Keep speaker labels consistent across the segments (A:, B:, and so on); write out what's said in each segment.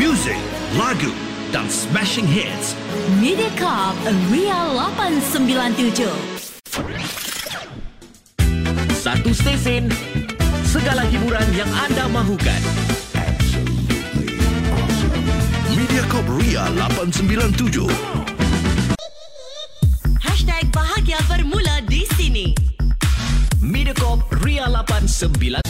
A: Music, lagu dan smashing hits.
B: Mediacorp Ria 897.
A: Satu stesen, segala hiburan yang anda mahukan. Mediacorp Ria 897.
B: Hashtag bahagia bermula di sini.
A: Mediacorp Ria 89.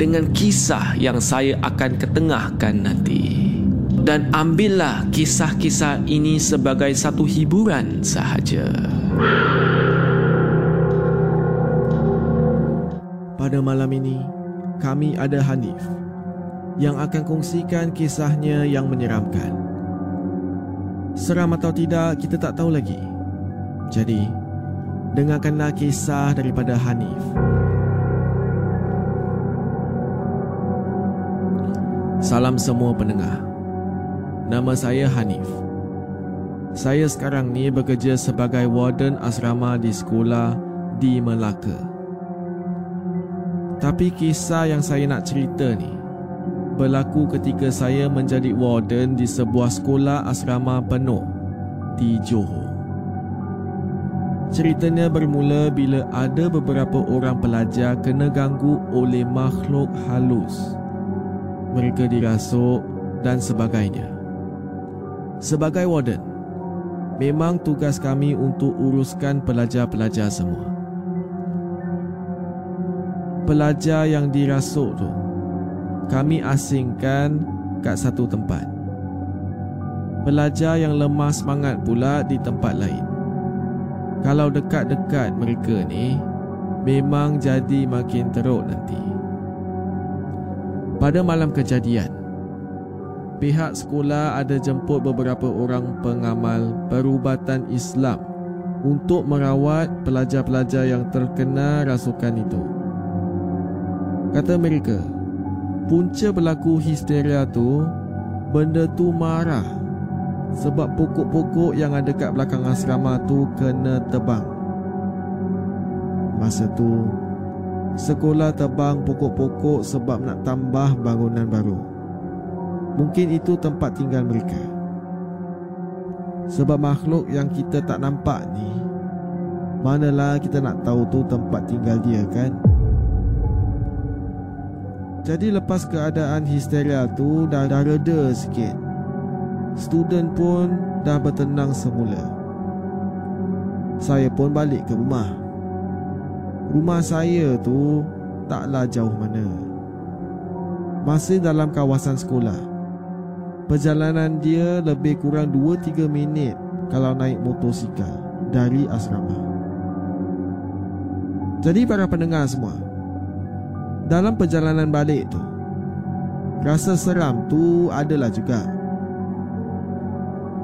C: dengan kisah yang saya akan ketengahkan nanti. Dan ambillah kisah-kisah ini sebagai satu hiburan sahaja.
D: Pada malam ini, kami ada Hanif yang akan kongsikan kisahnya yang menyeramkan. Seram atau tidak, kita tak tahu lagi. Jadi, dengarkanlah kisah daripada Hanif. Salam semua pendengar. Nama saya Hanif. Saya sekarang ni bekerja sebagai warden asrama di sekolah di Melaka. Tapi kisah yang saya nak cerita ni berlaku ketika saya menjadi warden di sebuah sekolah asrama penuh di Johor. Ceritanya bermula bila ada beberapa orang pelajar kena ganggu oleh makhluk halus. Mereka dirasuk dan sebagainya. Sebagai warden, memang tugas kami untuk uruskan pelajar-pelajar semua. Pelajar yang dirasuk tu kami asingkan kat satu tempat. Pelajar yang lemah semangat pula di tempat lain. Kalau dekat-dekat mereka ni, memang jadi makin teruk nanti. Pada malam kejadian, pihak sekolah ada jemput beberapa orang pengamal perubatan Islam untuk merawat pelajar-pelajar yang terkena rasukan itu. Kata mereka, punca berlaku histeria tu benda tu marah sebab pokok-pokok yang ada kat belakang asrama tu kena tebang. Masa tu sekolah tebang pokok-pokok sebab nak tambah bangunan baru. Mungkin itu tempat tinggal mereka. Sebab makhluk yang kita tak nampak ni Manalah kita nak tahu tu tempat tinggal dia kan? Jadi lepas keadaan histeria tu dah, dah reda sikit Student pun dah bertenang semula Saya pun balik ke rumah Rumah saya tu taklah jauh mana. Masih dalam kawasan sekolah. Perjalanan dia lebih kurang 2-3 minit Kalau naik motosikal dari asrama. Jadi para pendengar semua dalam perjalanan balik tu Rasa seram tu adalah juga.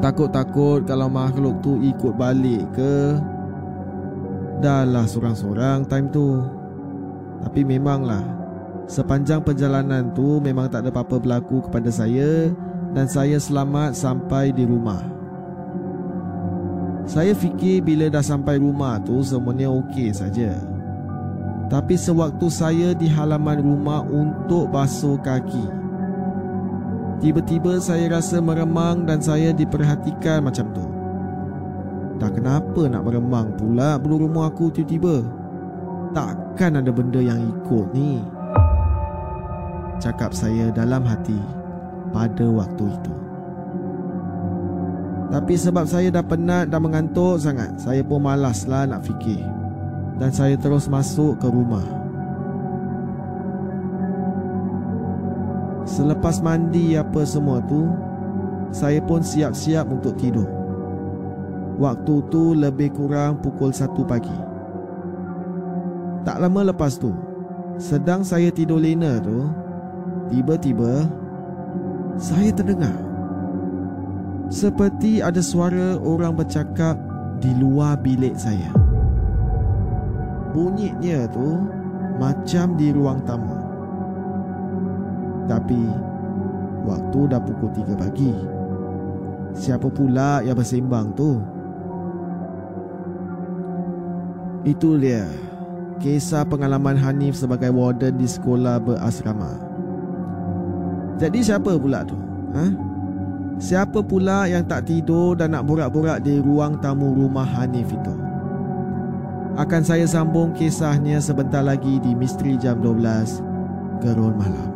D: Takut-takut kalau makhluk tu ikut balik ke Dah lah sorang-sorang time tu Tapi memanglah
E: Sepanjang perjalanan tu memang tak ada apa-apa berlaku kepada saya dan saya selamat sampai di rumah. Saya fikir bila dah sampai rumah tu semuanya okey saja. Tapi sewaktu saya di halaman rumah untuk basuh kaki, tiba-tiba saya rasa meremang dan saya diperhatikan macam tu. Kenapa nak meremang pula bulu rumah aku tiba-tiba? Takkan ada benda yang ikut ni? Cakap saya dalam hati pada waktu itu. Tapi sebab saya dah penat dan mengantuk sangat, saya pun malaslah nak fikir dan saya terus masuk ke rumah. Selepas mandi apa semua tu, saya pun siap-siap untuk tidur. Waktu tu lebih kurang pukul 1 pagi. Tak lama lepas tu, sedang saya tidur lena tu, tiba-tiba saya terdengar seperti ada suara orang bercakap di luar bilik saya bunyinya tu macam di ruang tamu. Tapi waktu dah pukul 3 pagi. Siapa pula yang bersembang tu? Itu dia kisah pengalaman Hanif sebagai warden di sekolah berasrama. Jadi siapa pula tu? Ha? Siapa pula yang tak tidur dan nak borak-borak di ruang tamu rumah Hanif itu? akan saya sambung kisahnya sebentar lagi di Misteri Jam 12 Gerun Malam.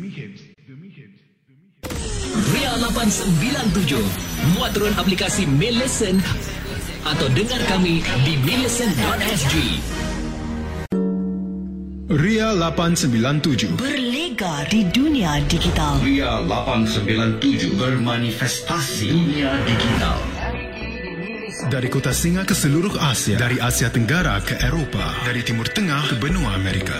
F: Ria 897. Muat turun aplikasi Mail Listen atau dengar kami di maillisten.sg.
G: Ria 897
B: Berlega di dunia digital.
H: Ria 897 bermanifestasi dunia digital.
G: Dari kota singa ke seluruh Asia, dari Asia Tenggara ke Eropah, dari Timur Tengah ke benua Amerika.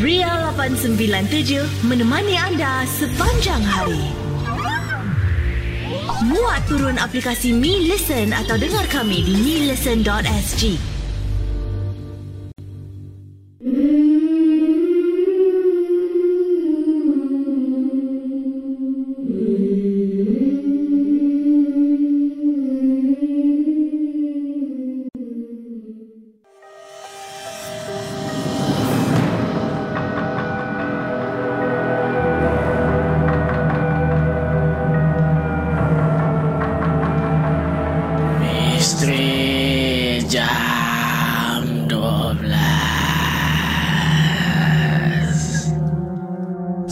B: Ria 897 menemani anda sepanjang hari. Muat turun aplikasi Mi Listen atau dengar kami di milisten.sg.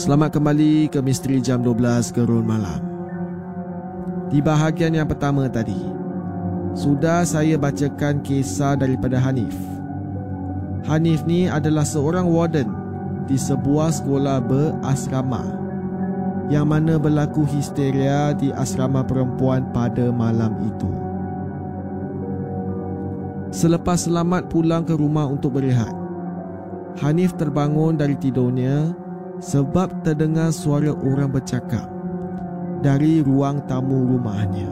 E: Selamat kembali ke Misteri Jam 12 Gerun Malam. Di bahagian yang pertama tadi, sudah saya bacakan kisah daripada Hanif. Hanif ni adalah seorang warden di sebuah sekolah berasrama yang mana berlaku histeria di asrama perempuan pada malam itu. Selepas selamat pulang ke rumah untuk berehat, Hanif terbangun dari tidurnya sebab terdengar suara orang bercakap dari ruang tamu rumahnya.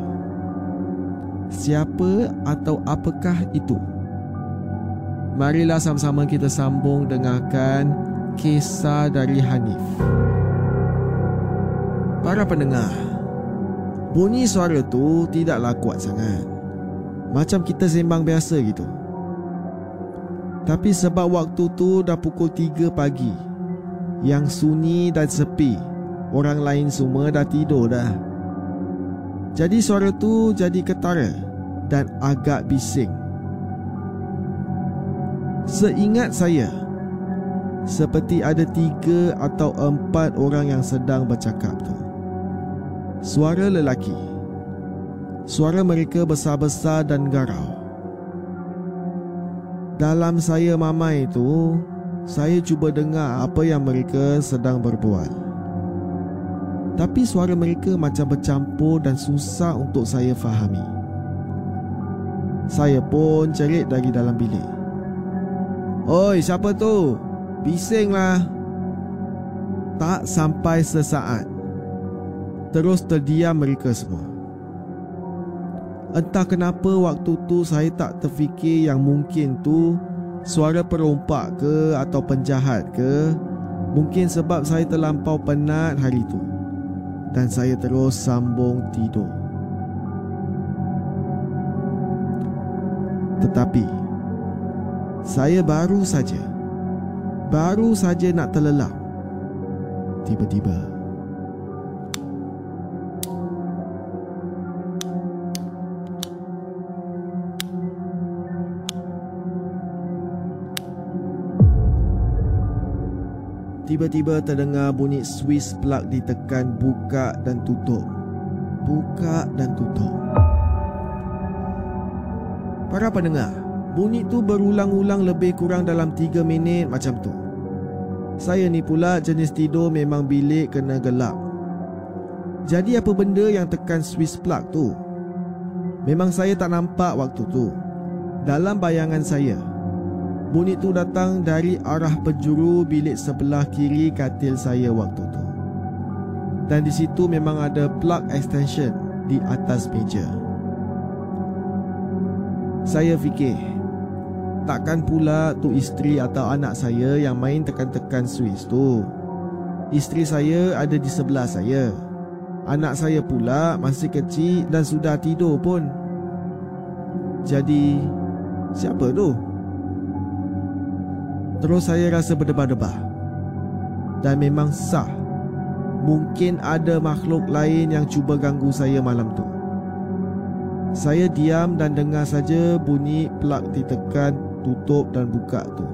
E: Siapa atau apakah itu? Marilah sama-sama kita sambung dengarkan kisah dari Hanif. Para pendengar, bunyi suara tu tidaklah kuat sangat. Macam kita sembang biasa gitu Tapi sebab waktu tu dah pukul 3 pagi Yang sunyi dan sepi. Orang lain semua dah tidur dah. Jadi suara tu jadi ketara Dan agak bising. Seingat saya Seperti ada tiga atau empat orang yang sedang bercakap tu. Suara lelaki. Suara mereka besar-besar dan garau. Dalam saya mamai itu, saya cuba dengar apa yang mereka sedang berbual. Tapi suara mereka macam bercampur dan susah untuk saya fahami. Saya pun cerit dari dalam bilik. Oi, siapa tu? Bisinglah. Tak sampai sesaat. Terus terdiam mereka semua. Entah kenapa waktu tu saya tak terfikir yang mungkin tu suara perompak ke atau penjahat ke? Mungkin sebab saya terlampau penat hari tu. Dan saya terus sambung tidur. Tetapi Saya baru saja Baru saja nak terlelap. Tiba-tiba Tiba-tiba terdengar bunyi Swiss plug ditekan buka dan tutup. Buka dan tutup. Para pendengar, bunyi tu berulang-ulang lebih kurang dalam 3 minit macam tu. Saya ni pula jenis tidur memang bilik kena gelap. Jadi apa benda yang tekan Swiss plug tu? Memang saya tak nampak waktu tu. Dalam bayangan saya, Bunyi tu datang dari arah penjuru bilik sebelah kiri katil saya waktu tu. Dan di situ memang ada plug extension di atas meja. Saya fikir, takkan pula tu isteri atau anak saya yang main tekan-tekan switch tu. Isteri saya ada di sebelah saya. Anak saya pula masih kecil dan sudah tidur pun. Jadi, siapa tu? Terus saya rasa berdebar-debar Dan memang sah. Mungkin ada makhluk lain yang cuba ganggu saya malam tu. Saya diam dan dengar saja bunyi plug ditekan, tutup dan buka tu.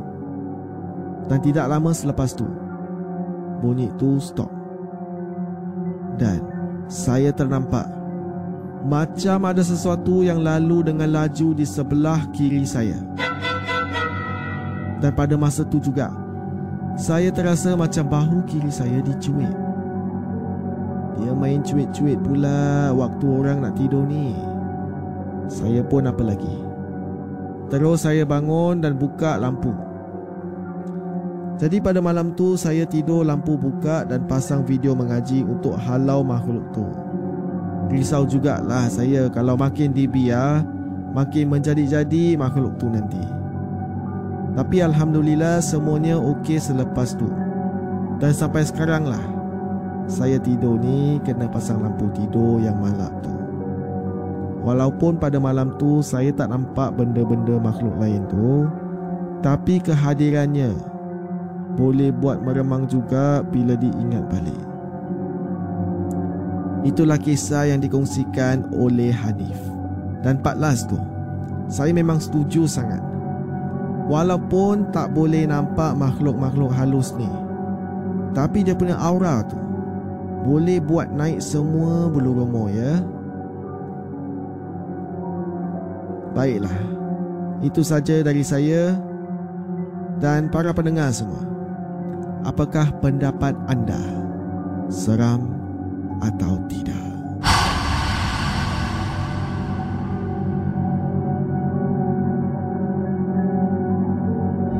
E: Dan tidak lama selepas tu Bunyi tu stop. Dan saya ternampak Macam ada sesuatu yang lalu dengan laju di sebelah kiri saya dan pada masa tu juga Saya terasa macam bahu kiri saya dicuit. Dia main cuit-cuit pula Waktu orang nak tidur ni. Saya pun apa lagi. Terus saya bangun dan buka lampu. Jadi pada malam tu Saya tidur lampu buka Dan pasang video mengaji Untuk halau makhluk tu. Risau jugalah saya Kalau makin dibiar Makin menjadi-jadi makhluk tu nanti tapi Alhamdulillah semuanya okey selepas tu. Dan sampai sekarang lah Saya tidur ni kena pasang lampu tidur yang malap tu. Walaupun pada malam tu saya tak nampak benda-benda makhluk lain tu Tapi kehadirannya Boleh buat meremang juga bila diingat balik. Itulah kisah yang dikongsikan oleh Hanif Dan 14 tu. Saya memang setuju sangat Walaupun tak boleh nampak makhluk-makhluk halus ni Tapi dia punya aura tu Boleh buat naik semua bulu roma ya Baiklah Itu saja dari saya Dan para pendengar semua Apakah pendapat anda? Seram atau tidak?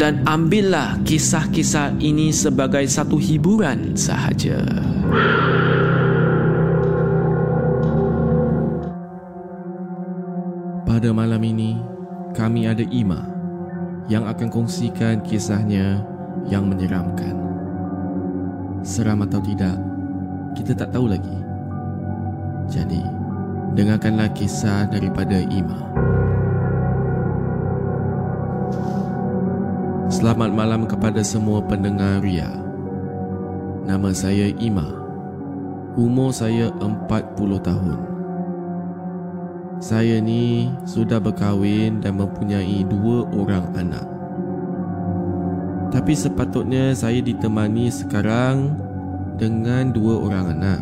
C: Dan ambillah kisah-kisah ini sebagai satu hiburan sahaja.
D: Pada malam ini, kami ada Ima yang akan kongsikan kisahnya yang menyeramkan. Seram atau tidak, kita tak tahu lagi. Jadi, dengarkanlah kisah daripada Ima. Selamat malam kepada semua pendengar Ria. Nama saya Ima. Umur saya 40 tahun. Saya ni sudah berkahwin dan mempunyai dua orang anak. Tapi sepatutnya saya ditemani sekarang dengan dua orang anak.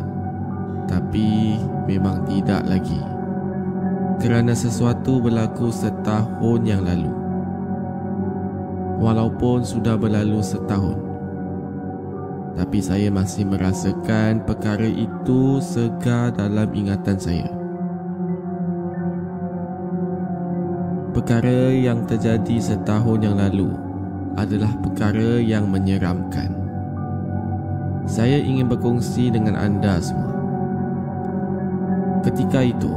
D: Tapi memang tidak lagi. Kerana sesuatu berlaku setahun yang lalu. Walaupun sudah berlalu setahun. Tapi saya masih merasakan perkara itu segar dalam ingatan saya. Perkara yang terjadi setahun yang lalu adalah perkara yang menyeramkan. Saya ingin berkongsi dengan anda semua. Ketika itu,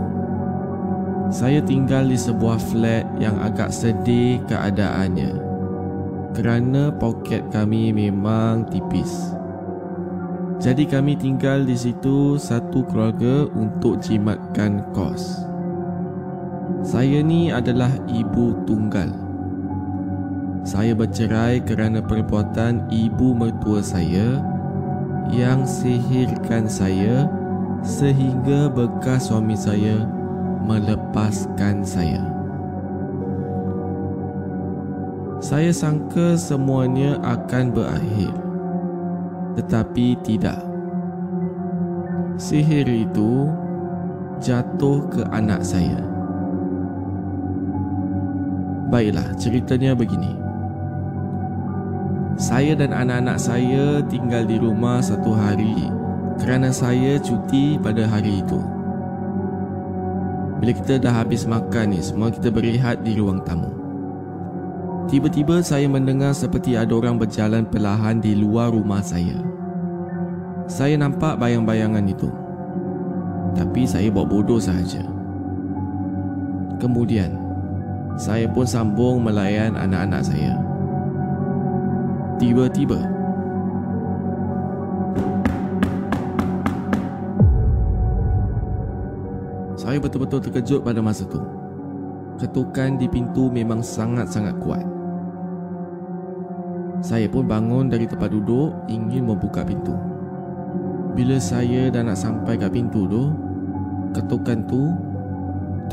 D: saya tinggal di sebuah flat yang agak sedih keadaannya kerana poket kami memang tipis. Jadi kami tinggal di situ satu keluarga untuk jimatkan kos. Saya ni adalah ibu tunggal. Saya bercerai kerana perbuatan ibu mertua saya yang sihirkan saya sehingga bekas suami saya melepaskan saya. Saya sangka semuanya akan berakhir. Tetapi tidak. Sihir itu jatuh ke anak saya. Baiklah, ceritanya begini. Saya dan anak-anak saya tinggal di rumah satu hari kerana saya cuti pada hari itu. Bila kita dah habis makan ni, semua kita berehat di ruang tamu. Tiba-tiba saya mendengar seperti ada orang berjalan perlahan di luar rumah saya. Saya nampak bayang-bayangan itu. Tapi saya buat bodoh sahaja. Kemudian, saya pun sambung melayan anak-anak saya. Tiba-tiba, saya betul-betul terkejut pada masa itu. Ketukan di pintu memang sangat-sangat kuat. Saya pun bangun dari tempat duduk ingin membuka pintu. Bila saya dah nak sampai ke pintu tu, ketukan tu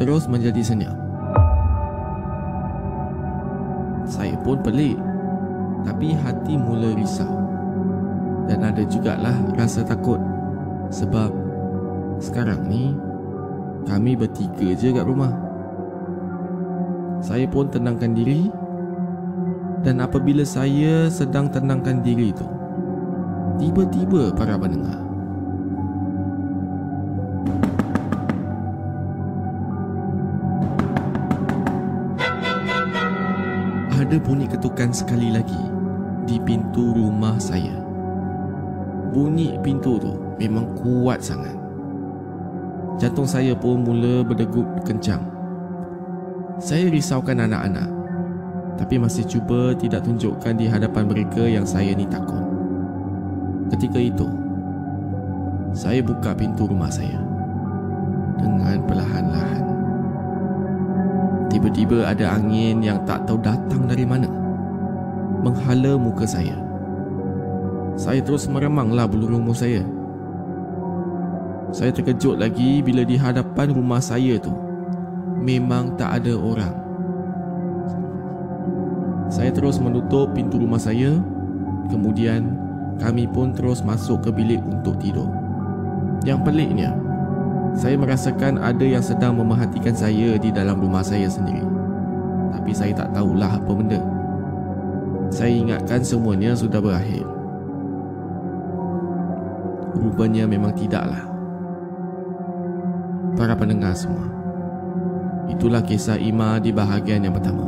D: terus menjadi senyap. Saya pun pelik, tapi hati mula risau. Dan ada jugalah rasa takut sebab sekarang ni kami bertiga je kat rumah. Saya pun tenangkan diri dan apabila saya sedang tenangkan diri itu, tiba-tiba para pendengar ada bunyi ketukan sekali lagi di pintu rumah saya. Bunyi pintu tu memang kuat sangat. Jantung saya pun mula berdegup kencang. Saya risaukan anak-anak tapi masih cuba tidak tunjukkan di hadapan mereka yang saya ni takut. Ketika itu, saya buka pintu rumah saya dengan perlahan-lahan. Tiba-tiba ada angin yang tak tahu datang dari mana Menghala muka saya Saya terus meremanglah bulu rumuh saya Saya terkejut lagi bila di hadapan rumah saya tu Memang tak ada orang Saya terus menutup pintu rumah saya Kemudian kami pun terus masuk ke bilik untuk tidur Yang peliknya saya merasakan ada yang sedang memerhatikan saya di dalam rumah saya sendiri. Tapi saya tak tahulah apa benda. Saya ingatkan semuanya sudah berakhir. Rupanya memang tidaklah. Para pendengar semua. Itulah kisah Ima di bahagian yang pertama.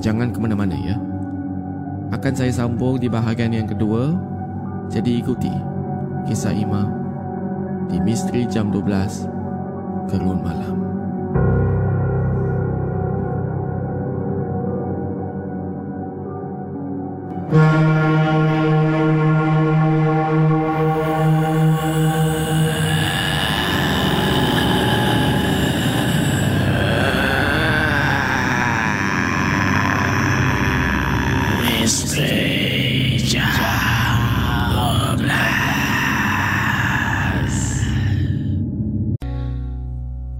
D: Jangan ke mana-mana ya. Akan saya sambung di bahagian yang kedua. Jadi ikuti kisah Ima di Misteri Jam 12 Gerun Malam.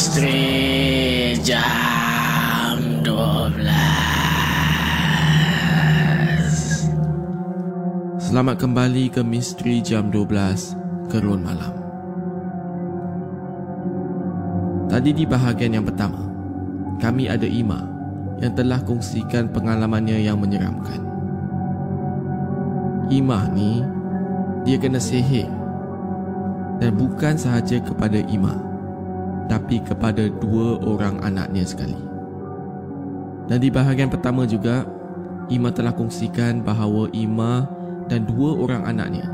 C: Misteri jam 12
D: Selamat kembali ke Misteri Jam 12 Kerun Malam. Tadi di bahagian yang pertama Kami ada Ima Yang telah kongsikan pengalamannya yang menyeramkan. Ima ni Dia kena sihir Dan bukan sahaja kepada Ima Ima tapi kepada dua orang anaknya sekali. Dan di bahagian pertama juga, Ima telah kongsikan bahawa Ima dan dua orang anaknya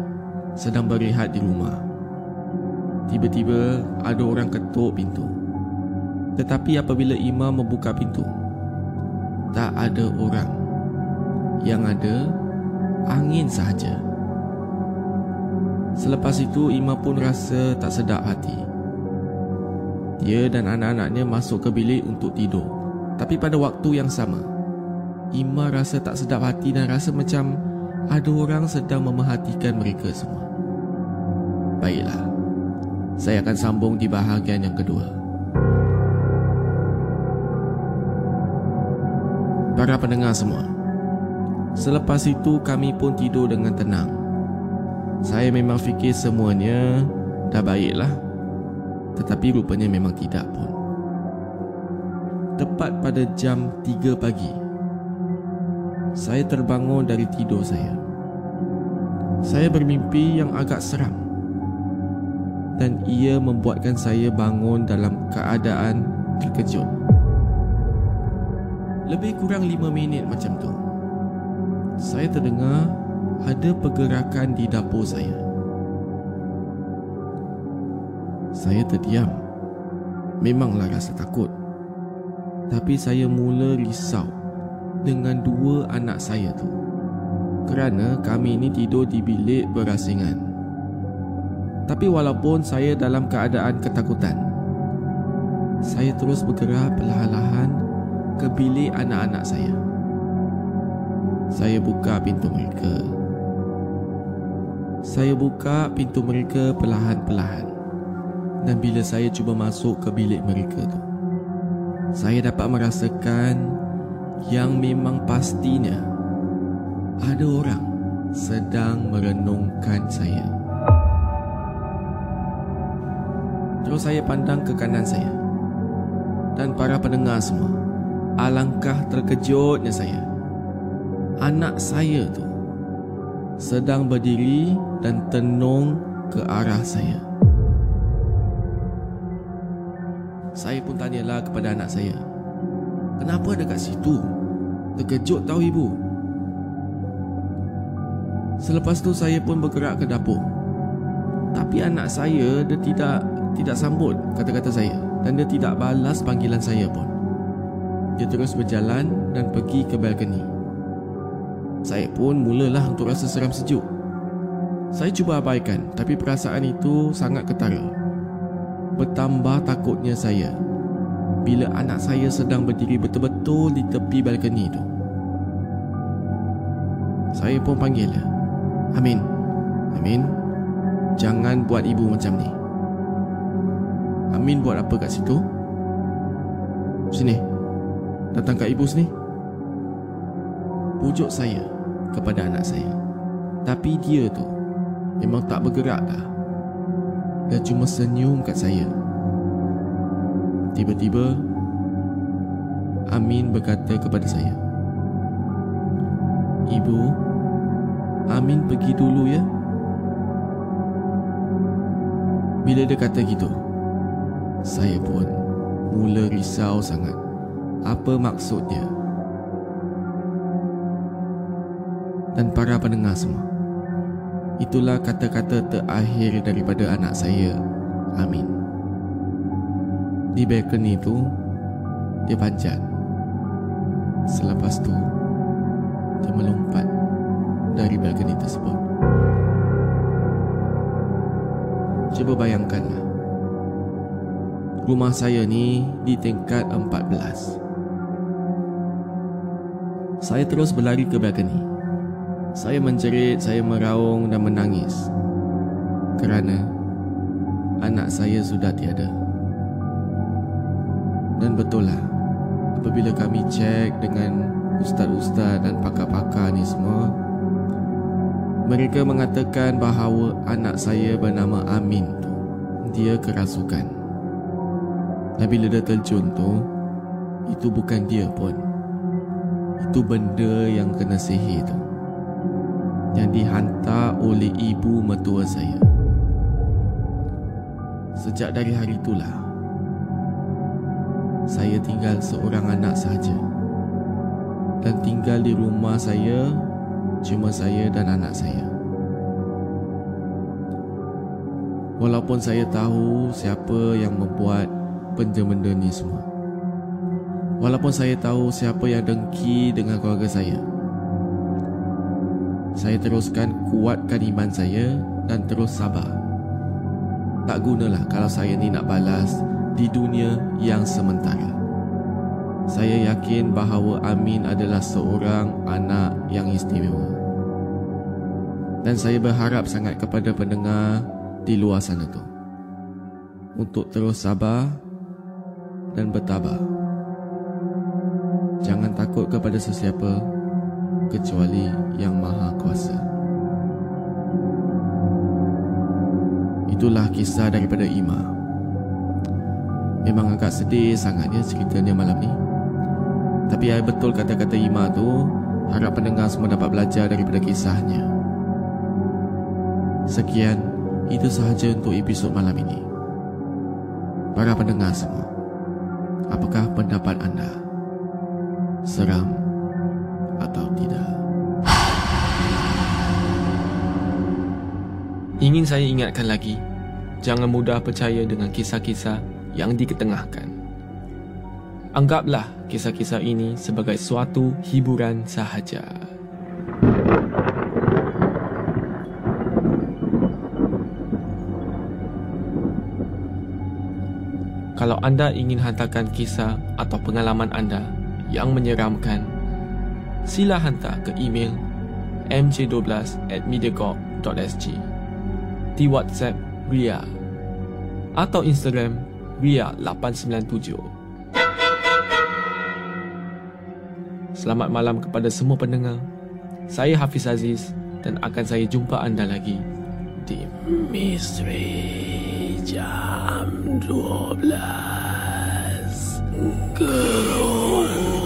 D: sedang berehat di rumah. Tiba-tiba ada orang ketuk pintu. Tetapi apabila imam membuka pintu, tak ada orang. Yang ada angin sahaja. Selepas itu imam pun rasa tak sedap hati. Dia dan anak-anaknya masuk ke bilik untuk tidur. Tapi pada waktu yang sama, Ima rasa tak sedap hati dan rasa macam ada orang sedang memerhatikan mereka semua. Baiklah, saya akan sambung di bahagian yang kedua. Para pendengar semua, selepas itu kami pun tidur dengan tenang. Saya memang fikir semuanya dah baiklah, tetapi rupanya memang tidak pun. Tepat pada jam 3 pagi, saya terbangun dari tidur saya. Saya bermimpi yang agak seram. Dan ia membuatkan saya bangun dalam keadaan terkejut. Lebih kurang lima minit macam tu. Saya terdengar ada pergerakan di dapur saya. Saya terdiam. Memanglah rasa takut. Tapi saya mula risau dengan dua anak saya tu. Kerana kami ini tidur di bilik berasingan. Tapi walaupun saya dalam keadaan ketakutan, saya terus bergerak perlahan-lahan ke bilik anak-anak saya. Saya buka pintu mereka. Saya buka pintu mereka perlahan-perlahan. Dan bila saya cuba masuk ke bilik mereka tu, saya dapat merasakan yang memang pastinya ada orang sedang merenungkan saya. Terus saya pandang ke kanan saya dan para pendengar semua. Alangkah terkejutnya saya. Anak saya tu sedang berdiri dan tenung ke arah saya. Saya pun tanyalah kepada anak saya. Kenapa ada kat situ? Terkejut tahu ibu. Selepas tu saya pun bergerak ke dapur. Tapi anak saya dia tidak tidak sambut kata-kata saya dan dia tidak balas panggilan saya pun. Dia terus berjalan dan pergi ke balkoni. Saya pun mulalah untuk rasa seram sejuk. Saya cuba abaikan tapi perasaan itu sangat ketara. Bertambah takutnya saya bila anak saya sedang berdiri betul-betul di tepi balkoni itu. Saya pun panggil dia. Amin. Amin. Jangan buat ibu macam ni. Amin buat apa kat situ? Sini. Datang kat ibu sini. Pujuk saya kepada anak saya. Tapi dia tu memang tak bergerak dah. Dia cuma senyum kat saya. Tiba-tiba Amin berkata kepada saya Ibu Amin pergi dulu ya. Bila dia kata gitu Saya pun Mula risau sangat. Apa maksudnya Dan para pendengar semua Itulah kata-kata terakhir daripada anak saya Amin di balcony itu dia panjat. Selepas tu dia melompat dari balcony tersebut. Cuba bayangkanlah. Rumah saya ni di tingkat 14. Saya terus berlari ke balcony. Saya menjerit, saya meraung dan menangis. Kerana anak saya sudah tiada. Dan betul lah Apabila kami cek dengan Ustaz-ustaz dan pakar-pakar ni semua Mereka mengatakan bahawa anak saya bernama Amin tu dia kerasukan. Dan bila dia terjun tu, itu bukan dia pun. Itu benda yang kena sihir tu. Yang dihantar oleh ibu mertua saya. Sejak dari hari itulah, saya tinggal seorang anak sahaja dan tinggal di rumah saya cuma saya dan anak saya. Walaupun saya tahu siapa yang membuat benda-benda ni semua. Walaupun saya tahu siapa yang dengki dengan keluarga saya. Saya teruskan kuatkan iman saya dan terus sabar. Tak gunalah kalau saya ni nak balas di dunia yang sementara. Saya yakin bahawa Amin adalah seorang anak yang istimewa. Dan saya berharap sangat kepada pendengar di luar sana tu untuk terus sabar dan bertabah. Jangan takut kepada sesiapa kecuali yang maha kuasa. Itulah kisah daripada Ima. Memang agak sedih sangatnya ceritanya malam ni. Tapi ya betul kata-kata Ima tu Harap pendengar semua dapat belajar daripada kisahnya Sekian Itu sahaja untuk episod malam ini Para pendengar semua Apakah pendapat anda? Seram
C: Ingin saya ingatkan lagi Jangan mudah percaya dengan kisah-kisah yang diketengahkan Anggaplah kisah-kisah ini sebagai suatu hiburan sahaja. Kalau anda ingin hantarkan kisah atau pengalaman anda yang menyeramkan, sila hantar ke email mj12 at mediacorp.sg di WhatsApp Ria atau Instagram Ria897. Selamat malam kepada semua pendengar. Saya Hafiz Aziz dan akan saya jumpa anda lagi di Misteri Jam 12 Gerun